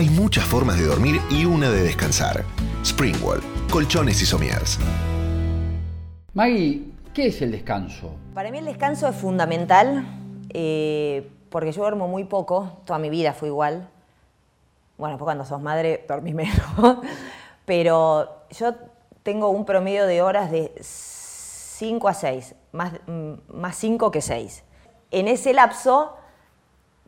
Hay muchas formas de dormir y una de descansar. Springwall, colchones y somiers. Maggie, ¿qué es el descanso? Para mí el descanso es fundamental eh, porque yo duermo muy poco, toda mi vida fue igual. Bueno, pues cuando sos madre dormís menos. Pero yo tengo un promedio de horas de 5 a 6, más, mm, más 5 que 6. En ese lapso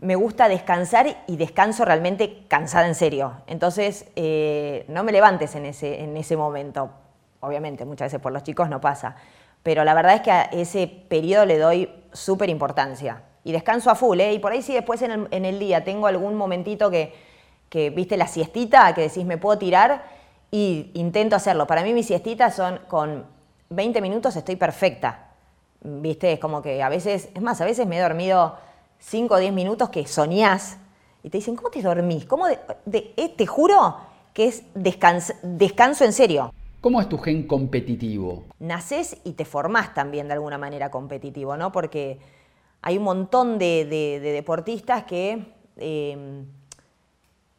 me gusta descansar y descanso realmente cansada en serio. Entonces, eh, no me levantes en ese, en ese momento. Obviamente, muchas veces por los chicos no pasa. Pero la verdad es que a ese periodo le doy súper importancia. Y descanso a full, ¿eh? Y por ahí si después en el, día tengo algún momentito que, que, viste, la siestita, que decís, me puedo tirar, y intento hacerlo. Para mí mis siestitas son con 20 minutos estoy perfecta. ¿Viste? Es como que a veces, es más, a veces me he dormido 5 o 10 minutos que soñás y te dicen, ¿cómo te dormís? ¿Cómo de, eh, te juro que es descanso en serio. ¿Cómo es tu gen competitivo? Nacés y te formás también de alguna manera competitivo, ¿no? Porque hay un montón de, deportistas que, eh,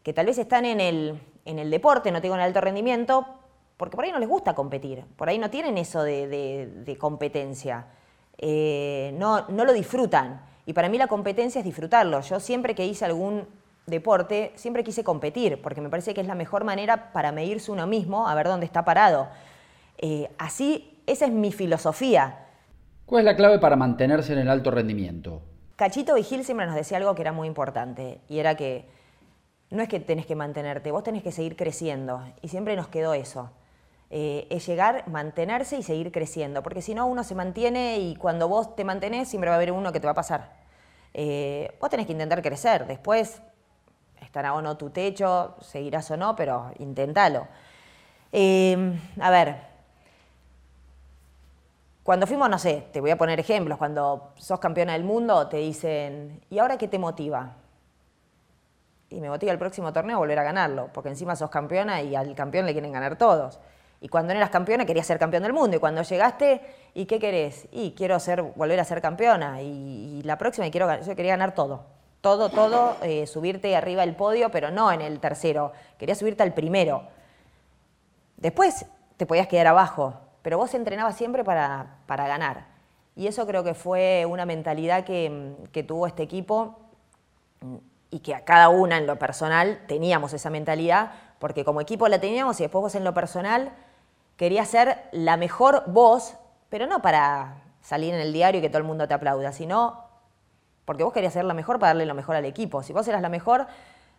que tal vez están en el, en el deporte, no un alto rendimiento, porque por ahí no les gusta competir, por ahí no tienen eso de, competencia, eh, no, no lo disfrutan. Y para mí la competencia es disfrutarlo. Yo siempre que hice algún deporte, siempre quise competir, porque me parece que es la mejor manera para medirse uno mismo, a ver dónde está parado. Eh, así, esa es mi filosofía. ¿Cuál es la clave para mantenerse en el alto rendimiento? Cachito Vigil siempre nos decía algo que era muy importante, y era que no es que tenés que mantenerte, vos tenés que seguir creciendo. Y siempre nos quedó eso. Eh, es llegar, mantenerse y seguir creciendo. Porque si no, uno se mantiene y cuando vos te mantenés, siempre va a haber uno que te va a pasar. Eh, vos tenés que intentar crecer. Después estará o no tu techo, seguirás o no, pero inténtalo. Eh, a ver, cuando fuimos, no sé, te voy a poner ejemplos, cuando sos campeona del mundo, te dicen, ¿y ahora qué te motiva? y me motiva el próximo torneo volver a ganarlo, porque encima sos campeona y al campeón le quieren ganar todos. Y cuando no eras campeona querías ser campeón del mundo. Y cuando llegaste, ¿y qué querés? Y quiero volver a ser campeona. Y, la próxima, y quiero, yo quería ganar todo. Todo, todo, eh, subirte arriba del podio, pero no en el tercero. Quería subirte al primero. Después te podías quedar abajo, pero vos entrenabas siempre para, para ganar. Y eso creo que fue una mentalidad que, que tuvo este equipo y que a cada una en lo personal teníamos esa mentalidad, porque como equipo la teníamos y después vos en lo personal querías ser la mejor voz, pero no para salir en el diario y que todo el mundo te aplauda, sino porque vos querías ser la mejor para darle lo mejor al equipo. Si vos eras la mejor,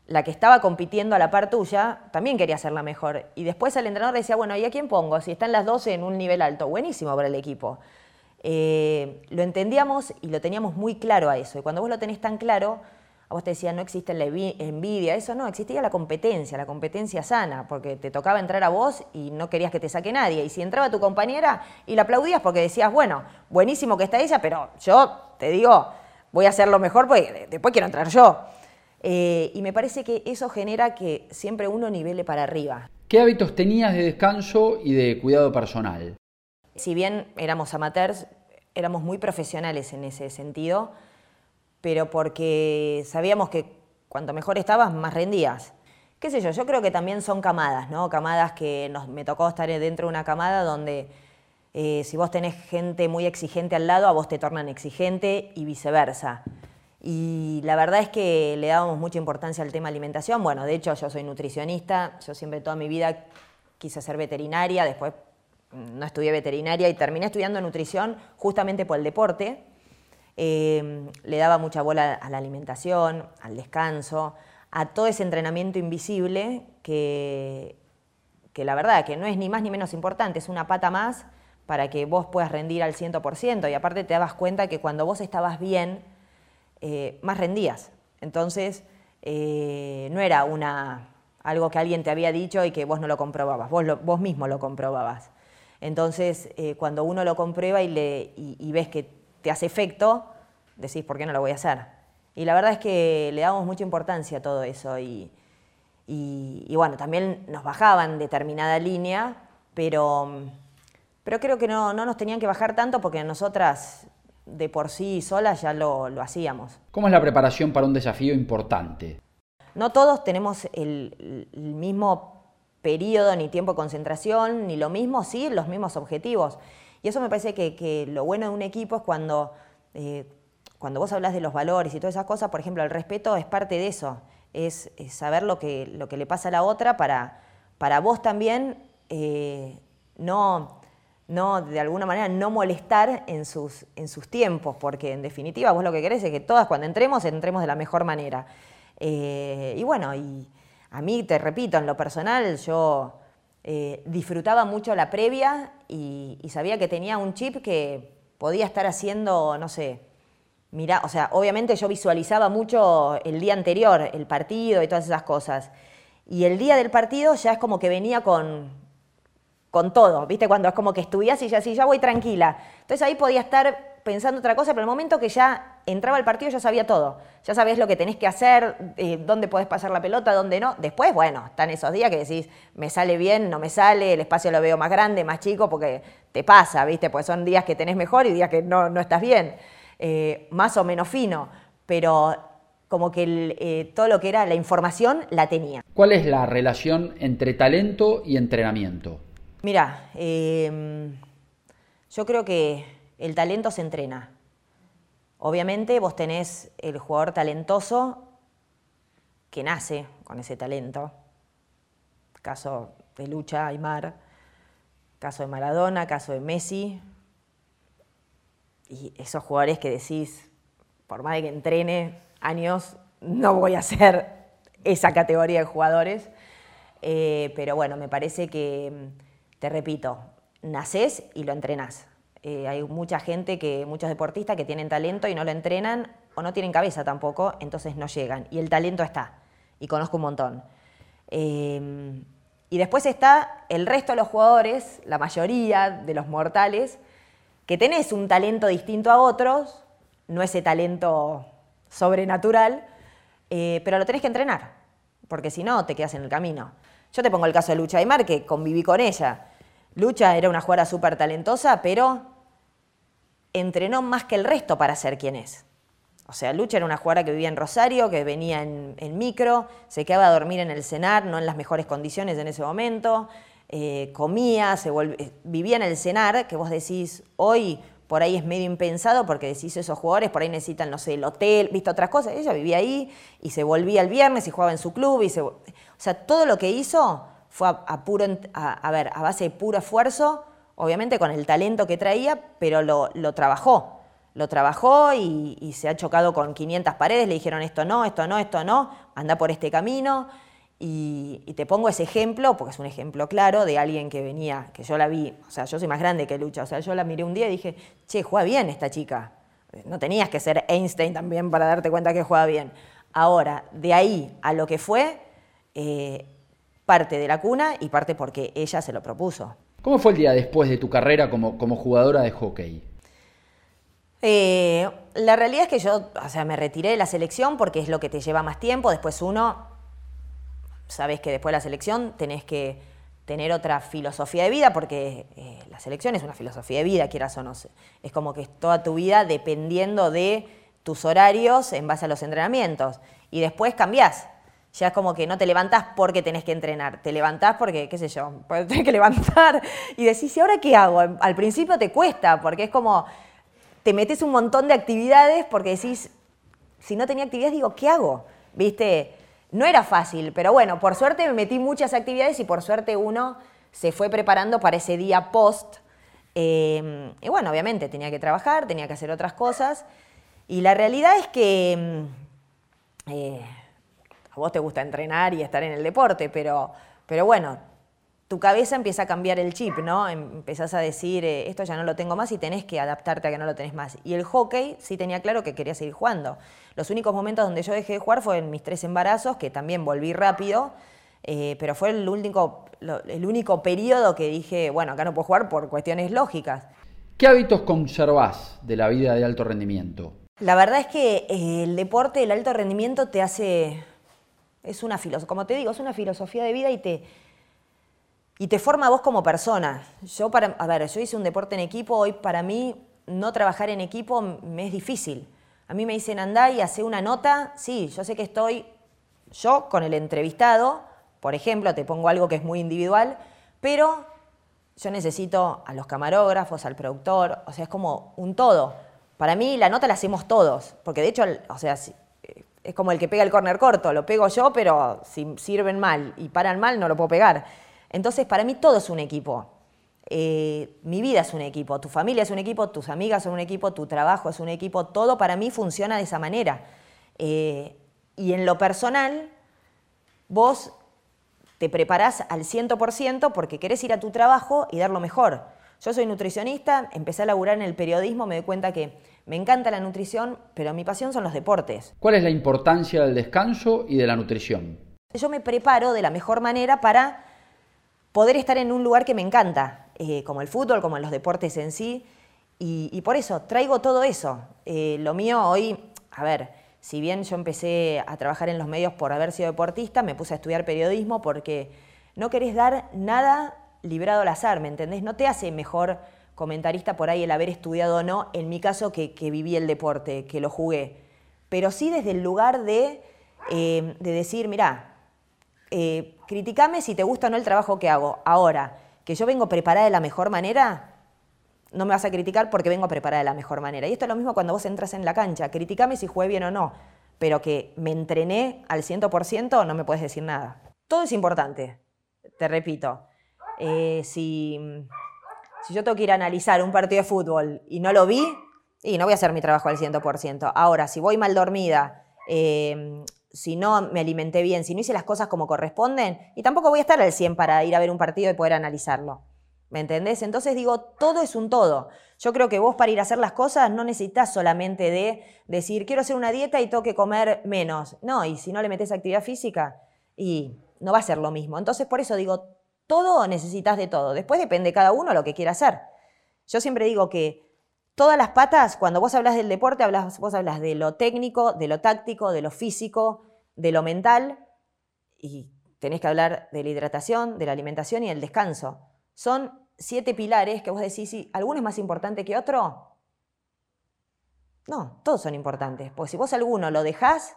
la que estaba compitiendo a la par tuya también quería ser la mejor. Y después el entrenador decía, bueno, ¿y a quién pongo? Si están las 12 en un nivel alto, buenísimo para el equipo. Eh, lo entendíamos y lo teníamos muy claro a eso. Y cuando vos lo tenés tan claro, a vos te decía no existe la envidia, eso no, existía la competencia, la competencia sana, porque te tocaba entrar a vos y no querías que te saque nadie. Y si entraba tu compañera y la aplaudías porque decías, bueno, buenísimo que está ella, pero yo te digo, voy a hacer lo mejor porque después quiero entrar yo. Eh, y me parece que eso genera que siempre uno nivele para arriba. ¿Qué hábitos tenías de descanso y de cuidado personal? Si bien éramos amateurs, éramos muy profesionales en ese sentido pero porque sabíamos que cuanto mejor estabas, más rendías. Qué sé yo, yo creo que también son camadas, ¿no? Camadas que nos, me tocó estar dentro de una camada donde eh, si vos tenés gente muy exigente al lado, a vos te tornan exigente y viceversa. Y la verdad es que le dábamos mucha importancia al tema alimentación. Bueno, de hecho yo soy nutricionista, yo siempre toda mi vida quise ser veterinaria, después no estudié veterinaria y terminé estudiando nutrición justamente por el deporte. Em, le daba mucha bola a la alimentación, al descanso, a todo ese entrenamiento invisible que, que la verdad que no es ni más ni menos importante, es una pata más para que vos puedas rendir al 100% y aparte te dabas cuenta que cuando vos estabas bien, eh, más rendías. Entonces, eh, no era una, algo que alguien te había dicho y que vos no lo comprobabas, vos, vos mismo lo comprobabas. Entonces, eh, cuando uno lo comprueba y, le, y ves que te hace efecto, decís, ¿por qué no lo voy a hacer? Y la verdad es que le damos mucha importancia a todo eso y, y, bueno, también nos bajaban determinada línea, pero, pero creo que no, no, nos tenían que bajar tanto porque nosotras de por sí solas ya lo, lo hacíamos. ¿Cómo es la preparación para un desafío importante? no todos tenemos el, mismo periodo ni tiempo de concentración, ni lo mismo, sí, los mismos objetivos. Y eso me parece que, lo bueno de un equipo es cuando, eh, cuando vos hablas de los valores y todas esas cosas, por ejemplo, el respeto es parte de eso, es, saber lo que, lo que le pasa a la otra para, para vos también eh, no, no, de alguna manera, no molestar en sus, en sus tiempos, porque en definitiva vos lo que querés es que todas cuando entremos, entremos de la mejor manera. Eh, y bueno, y a mí, te repito, en lo personal, yo disfrutaba mucho la previa y, sabía que tenía un chip que podía estar haciendo, no sé, mira, o sea, obviamente yo visualizaba mucho el día anterior, el partido y todas esas cosas. Y el día del partido ya es como que venía con, con todo, ¿viste? Cuando es como que estudias y ya así, ya voy tranquila. Entonces ahí podía estar pensando otra cosa, pero el momento que ya entraba al partido ya sabía todo. Ya sabías lo que tenés que hacer, eh, dónde podés pasar la pelota, dónde no. Después, bueno, están esos días que decís, me sale bien, no me sale, el espacio lo veo más grande, más chico, porque te pasa, ¿viste? Pues son días que tenés mejor y días que no, no estás bien. Eh, más o menos fino, pero como que eh, todo lo que era la información la tenía. ¿Cuál es la relación entre talento y entrenamiento? Mira, yo creo que el talento se entrena. Obviamente vos tenés el jugador talentoso que nace con ese talento. Caso de Lucha Aymar, caso de Maradona, caso de Messi. Y esos jugadores que decís, por más de que entrene años, no voy a ser esa categoría de jugadores. Eh, pero bueno, me parece que, te repito, nacés y lo entrenás. Eh, hay mucha gente, que, muchos deportistas que tienen talento y no lo entrenan o no tienen cabeza tampoco, entonces no llegan. Y el talento está, y conozco un montón. Em, y después está el resto de los jugadores, la mayoría de los mortales, que tenés un talento distinto a otros, no ese talento sobrenatural, eh, pero lo tenés que entrenar, porque si no te quedas en el camino. Yo te pongo el caso de Lucha Aymar, que conviví con ella. Lucha era una jugadora súper talentosa, pero entrenó más que el resto para ser quien es. O sea, Lucha era una jugadora que vivía en Rosario, que venía en, micro, se quedaba a dormir en el cenar, no en las mejores condiciones en ese momento, eh, comía, se eh, vivía en el cenar, que vos decís, hoy por ahí es medio impensado porque decís esos jugadores por ahí necesitan, no sé, el hotel, viste otras cosas. Ella vivía ahí y se volvía el viernes y jugaba en su club. Y se, o sea, todo lo que hizo fue a, puro, a ver, a base de puro esfuerzo obviamente con el talento que traía, pero lo, trabajó. Lo trabajó y, se ha chocado con 500 paredes, le dijeron esto no, esto no, esto no, anda por este camino. Y, te pongo ese ejemplo, porque es un ejemplo claro de alguien que venía, que yo la vi, o sea, yo soy más grande que Lucha, o sea, yo la miré un día y dije, che, juega bien esta chica. No tenías que ser Einstein también para darte cuenta que juega bien. Ahora, de ahí a lo que fue, eh, parte de la cuna y parte porque ella se lo propuso. ¿Cómo fue el día después de tu carrera como, como jugadora de hockey? Eh, la realidad es que yo, o sea, me retiré de la selección porque es lo que te lleva más tiempo. Después uno, sabes que después de la selección tenés que tener otra filosofía de vida porque eh, la selección es una filosofía de vida, quieras o no. Es como que es toda tu vida dependiendo de tus horarios en base a los entrenamientos. Y después cambiás ya es como que no te levantás porque tenés que entrenar, te levantás porque, qué sé yo, porque tenés que levantar y decís, ¿y ahora qué hago? Al principio te cuesta, porque es como, te metes un montón de actividades porque decís, si no tenía actividades, digo, ¿qué hago? ¿Viste? No era fácil, pero bueno, por suerte me metí muchas actividades y por suerte uno se fue preparando para ese día post. Em, y bueno, obviamente tenía que trabajar, tenía que hacer otras cosas. Y la realidad es que... Em, eh, a vos te gusta entrenar y estar en el deporte, pero, pero bueno, tu cabeza empieza a cambiar el chip, ¿no? Empezás a decir, eh, esto ya no lo tengo más y tenés que adaptarte a que no lo tenés más. Y el hockey sí tenía claro que quería seguir jugando. Los únicos momentos donde yo dejé de jugar fue en mis tres embarazos, que también volví rápido, eh, pero fue el único, el único periodo que dije, bueno, acá no puedo jugar por cuestiones lógicas. ¿Qué hábitos conservás de la vida de alto rendimiento? La verdad es que eh, el deporte, el alto rendimiento te hace es una filosofía, como te digo, es una filosofía de vida y te, y te forma a vos como persona. Yo, para, a ver, yo hice un deporte en equipo, hoy para mí no trabajar en equipo me es difícil. A mí me dicen andá y hace una nota, sí, yo sé que estoy yo con el entrevistado, por ejemplo, te pongo algo que es muy individual, pero yo necesito a los camarógrafos, al productor, o sea, es como un todo. Para mí la nota la hacemos todos, porque de hecho, o sea, es como el que pega el corner corto, lo pego yo, pero si sirven mal y paran mal, no lo puedo pegar. Entonces, para mí todo es un equipo. Eh, mi vida es un equipo, tu familia es un equipo, tus amigas son un equipo, tu trabajo es un equipo, todo para mí funciona de esa manera. Eh, y en lo personal, vos te preparás al 100% porque querés ir a tu trabajo y dar lo mejor. Yo soy nutricionista, empecé a laburar en el periodismo, me doy cuenta que me encanta la nutrición, pero mi pasión son los deportes. ¿Cuál es la importancia del descanso y de la nutrición? Yo me preparo de la mejor manera para poder estar en un lugar que me encanta, eh, como el fútbol, como los deportes en sí, y, por eso traigo todo eso. Eh, lo mío hoy, a ver, si bien yo empecé a trabajar en los medios por haber sido deportista, me puse a estudiar periodismo porque no querés dar nada librado al azar, ¿me entendés? No te hace mejor comentarista por ahí el haber estudiado o no, en mi caso que, viví el deporte, que lo jugué, pero sí desde el lugar de, eh, decir, mira, eh, criticame si te gusta o no el trabajo que hago. Ahora, que yo vengo preparada de la mejor manera, no me vas a criticar porque vengo preparada de la mejor manera. Y esto es lo mismo cuando vos entras en la cancha. Criticame si jugué bien o no, pero que me entrené al 100% no me puedes decir nada. Todo es importante, te repito. Eh, si, si yo tengo que ir a analizar un partido de fútbol y no lo vi, y no voy a hacer mi trabajo al 100%. Ahora, si voy mal dormida, eh, si no me alimenté bien, si no hice las cosas como corresponden, y tampoco voy a estar al 100 para ir a ver un partido y poder analizarlo. ¿Me entendés? Entonces digo, todo es un todo. Yo creo que vos para ir a hacer las cosas no necesitas solamente de decir, quiero hacer una dieta y tengo que comer menos. No, y si no le metes actividad física, y no va a ser lo mismo. Entonces por eso digo, todo necesitas de todo. Después depende cada uno lo que quiera hacer. Yo siempre digo que todas las patas, cuando vos hablas del deporte, vos hablas de lo técnico, de lo táctico, de lo físico, de lo mental, y tenés que hablar de la hidratación, de la alimentación y el descanso. Son siete pilares que vos decís, si alguno es más importante que otro. No, todos son importantes, porque si vos alguno lo dejás,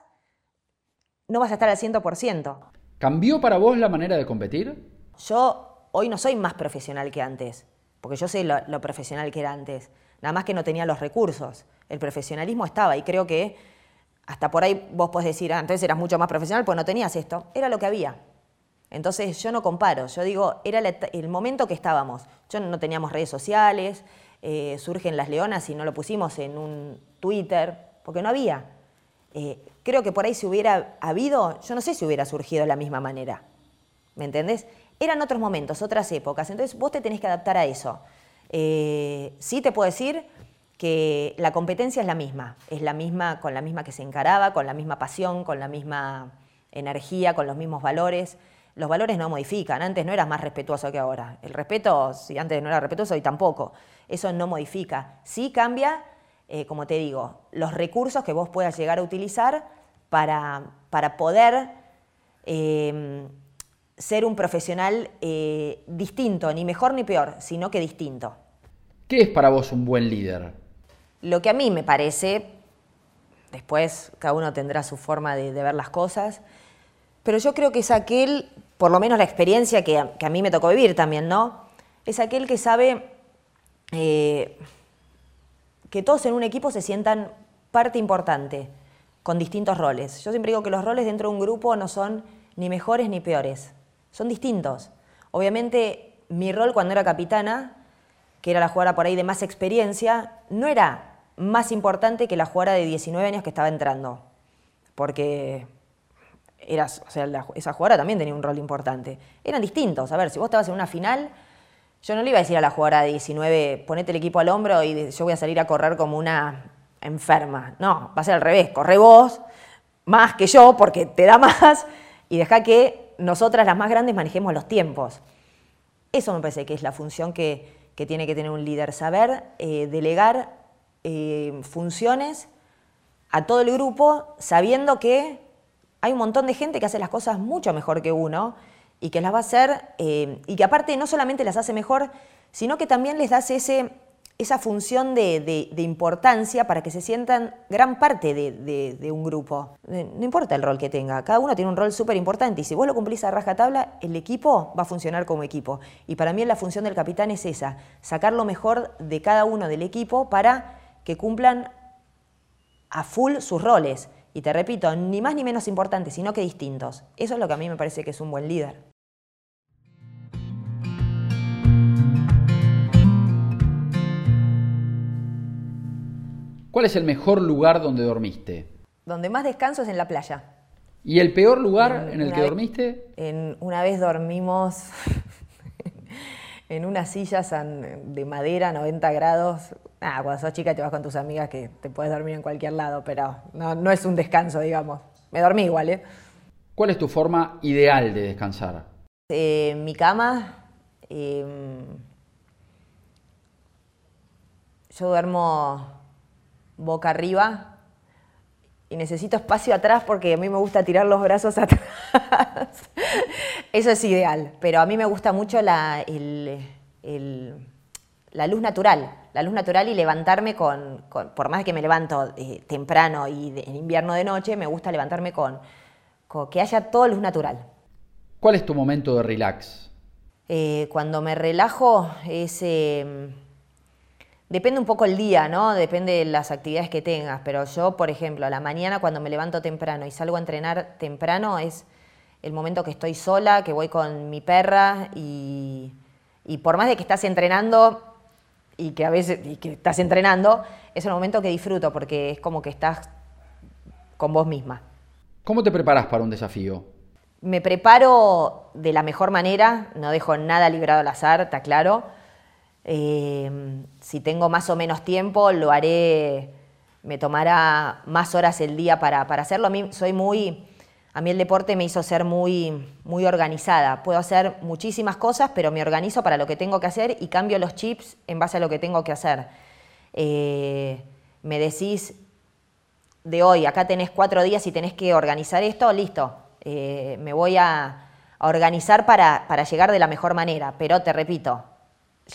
no vas a estar al 100%. ¿Cambió para vos la manera de competir? Yo hoy no soy más profesional que antes, porque yo sé lo, profesional que era antes, nada más que no tenía los recursos. El profesionalismo estaba y creo que hasta por ahí vos podés decir, ah, antes eras mucho más profesional, pues no tenías esto. Era lo que había. Entonces yo no comparo, yo digo, era el momento que estábamos. Yo no teníamos redes sociales, eh, surgen las leonas y no lo pusimos en un Twitter, porque no había. Eh, creo que por ahí si hubiera habido, yo no sé si hubiera surgido de la misma manera. ¿Me entendés? Eran otros momentos, otras épocas. Entonces vos te tenés que adaptar a eso. Eh, sí te puedo decir que la competencia es la misma, es la misma con la misma que se encaraba, con la misma pasión, con la misma energía, con los mismos valores los valores no modifican. Antes no eras más respetuoso que ahora. El respeto, si antes no era respetuoso, hoy tampoco. Eso no modifica. Sí cambia, eh, como te digo, los recursos que vos puedas llegar a utilizar para, para poder em, ser un profesional eh, distinto, ni mejor ni peor, sino que distinto. ¿Qué es para vos un buen líder? Lo que a mí me parece, después cada uno tendrá su forma de ver las cosas, pero yo creo que es aquel por lo menos la experiencia que a, mí me tocó vivir también, ¿no? Es aquel que sabe eh, que todos en un equipo se sientan parte importante, con distintos roles. Yo siempre digo que los roles dentro de un grupo no son ni mejores ni peores, son distintos. Obviamente mi rol cuando era capitana, que era la jugadora por ahí de más experiencia, no era más importante que la jugadora de 19 años que estaba entrando, porque eras, o sea, esa jugadora también tenía un rol importante. Eran distintos. A ver, si vos estabas en una final, yo no le iba a decir a la jugadora de 19, ponete el equipo al hombro y yo voy a salir a correr como una enferma. No, va a ser al revés. Corre vos, más que yo, porque te da más, y deja que nosotras, las más grandes, manejemos los tiempos. Eso me parece que es la función que, tiene que tener un líder, saber eh, delegar eh, funciones a todo el grupo, sabiendo que hay un montón de gente que hace las cosas mucho mejor que uno y que las va a hacer, eh, y que aparte no solamente las hace mejor, sino que también les das ese, esa función de, importancia para que se sientan gran parte de, un grupo. Eh, no importa el rol que tenga, cada uno tiene un rol súper importante y si vos lo cumplís a rajatabla, el equipo va a funcionar como equipo. Y para mí la función del capitán es esa, sacar lo mejor de cada uno del equipo para que cumplan a full sus roles. Y te repito, ni más ni menos importantes, sino que distintos. Eso es lo que a mí me parece que es un buen líder. ¿Cuál es el mejor lugar donde dormiste? Donde más descanso es en la playa. ¿Y el peor lugar en, el que dormiste? En, una vez dormimos en unas sillas de madera, 90 grados. Ah, cuando sos chica te vas con tus amigas que te puedes dormir en cualquier lado, pero no, es un descanso, digamos. Me dormí igual, ¿eh? ¿Cuál es tu forma ideal de descansar? Eh, mi cama. Em, yo duermo boca arriba y necesito espacio atrás porque a mí me gusta tirar los brazos atrás. Eso es ideal, pero a mí me gusta mucho la, la luz natural, la luz natural y levantarme con, por más que me levanto eh, temprano y en invierno de noche, me gusta levantarme con, que haya toda luz natural. ¿Cuál es tu momento de relax? Eh, cuando me relajo es... Em, Depende un poco el día, ¿no? Depende de las actividades que tengas, pero yo, por ejemplo, a la mañana cuando me levanto temprano y salgo a entrenar temprano es el momento que estoy sola, que voy con mi perra y, por más de que estás entrenando y que a veces y que estás entrenando, es el momento que disfruto porque es como que estás con vos misma. ¿Cómo te preparas para un desafío? Me preparo de la mejor manera, no dejo nada librado al azar, está claro Em, si tengo más o menos tiempo, lo haré, me tomará más horas el día para, hacerlo. A mí soy muy, a mí el deporte me hizo ser muy, muy organizada. Puedo hacer muchísimas cosas, pero me organizo para lo que tengo que hacer y cambio los chips en base a lo que tengo que hacer. Eh, me decís de hoy, acá tenés cuatro días y tenés que organizar esto, listo. Eh, me voy a, organizar para, para llegar de la mejor manera, pero te repito,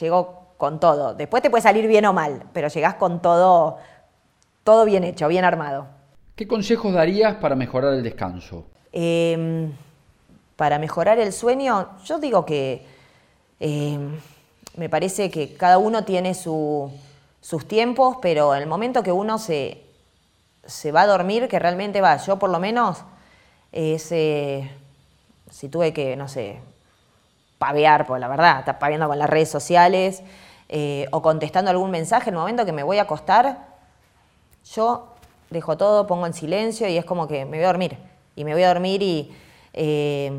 llego con todo. Después te puede salir bien o mal, pero llegás con todo, todo bien hecho, bien armado. ¿Qué consejos darías para mejorar el descanso? Em, para mejorar el sueño, yo digo que em, me parece que cada uno tiene sus tiempos, pero en el momento que uno se, se va a dormir, que realmente va, yo por lo menos, es, eh, si tuve que, no sé, pavear, pues la verdad, estar paveando con las redes sociales, eh, o contestando algún mensaje, en el momento que me voy a acostar, yo dejo todo, pongo en silencio y es como que me voy a dormir. Y me voy a dormir y, eh,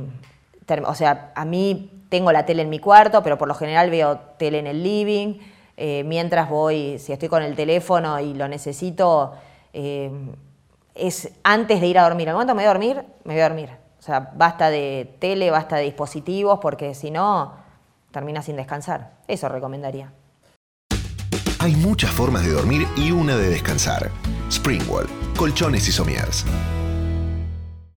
o sea, a mí tengo la tele en mi cuarto, pero por lo general veo tele en el living. Eh, mientras voy, si estoy con el teléfono y lo necesito, es antes de ir a dormir. Al momento me voy a dormir, me voy a dormir. O sea, basta de tele, basta de dispositivos, porque si no, termina sin descansar. Eso recomendaría. Hay muchas formas de dormir y una de descansar. Springwall, colchones y somieres.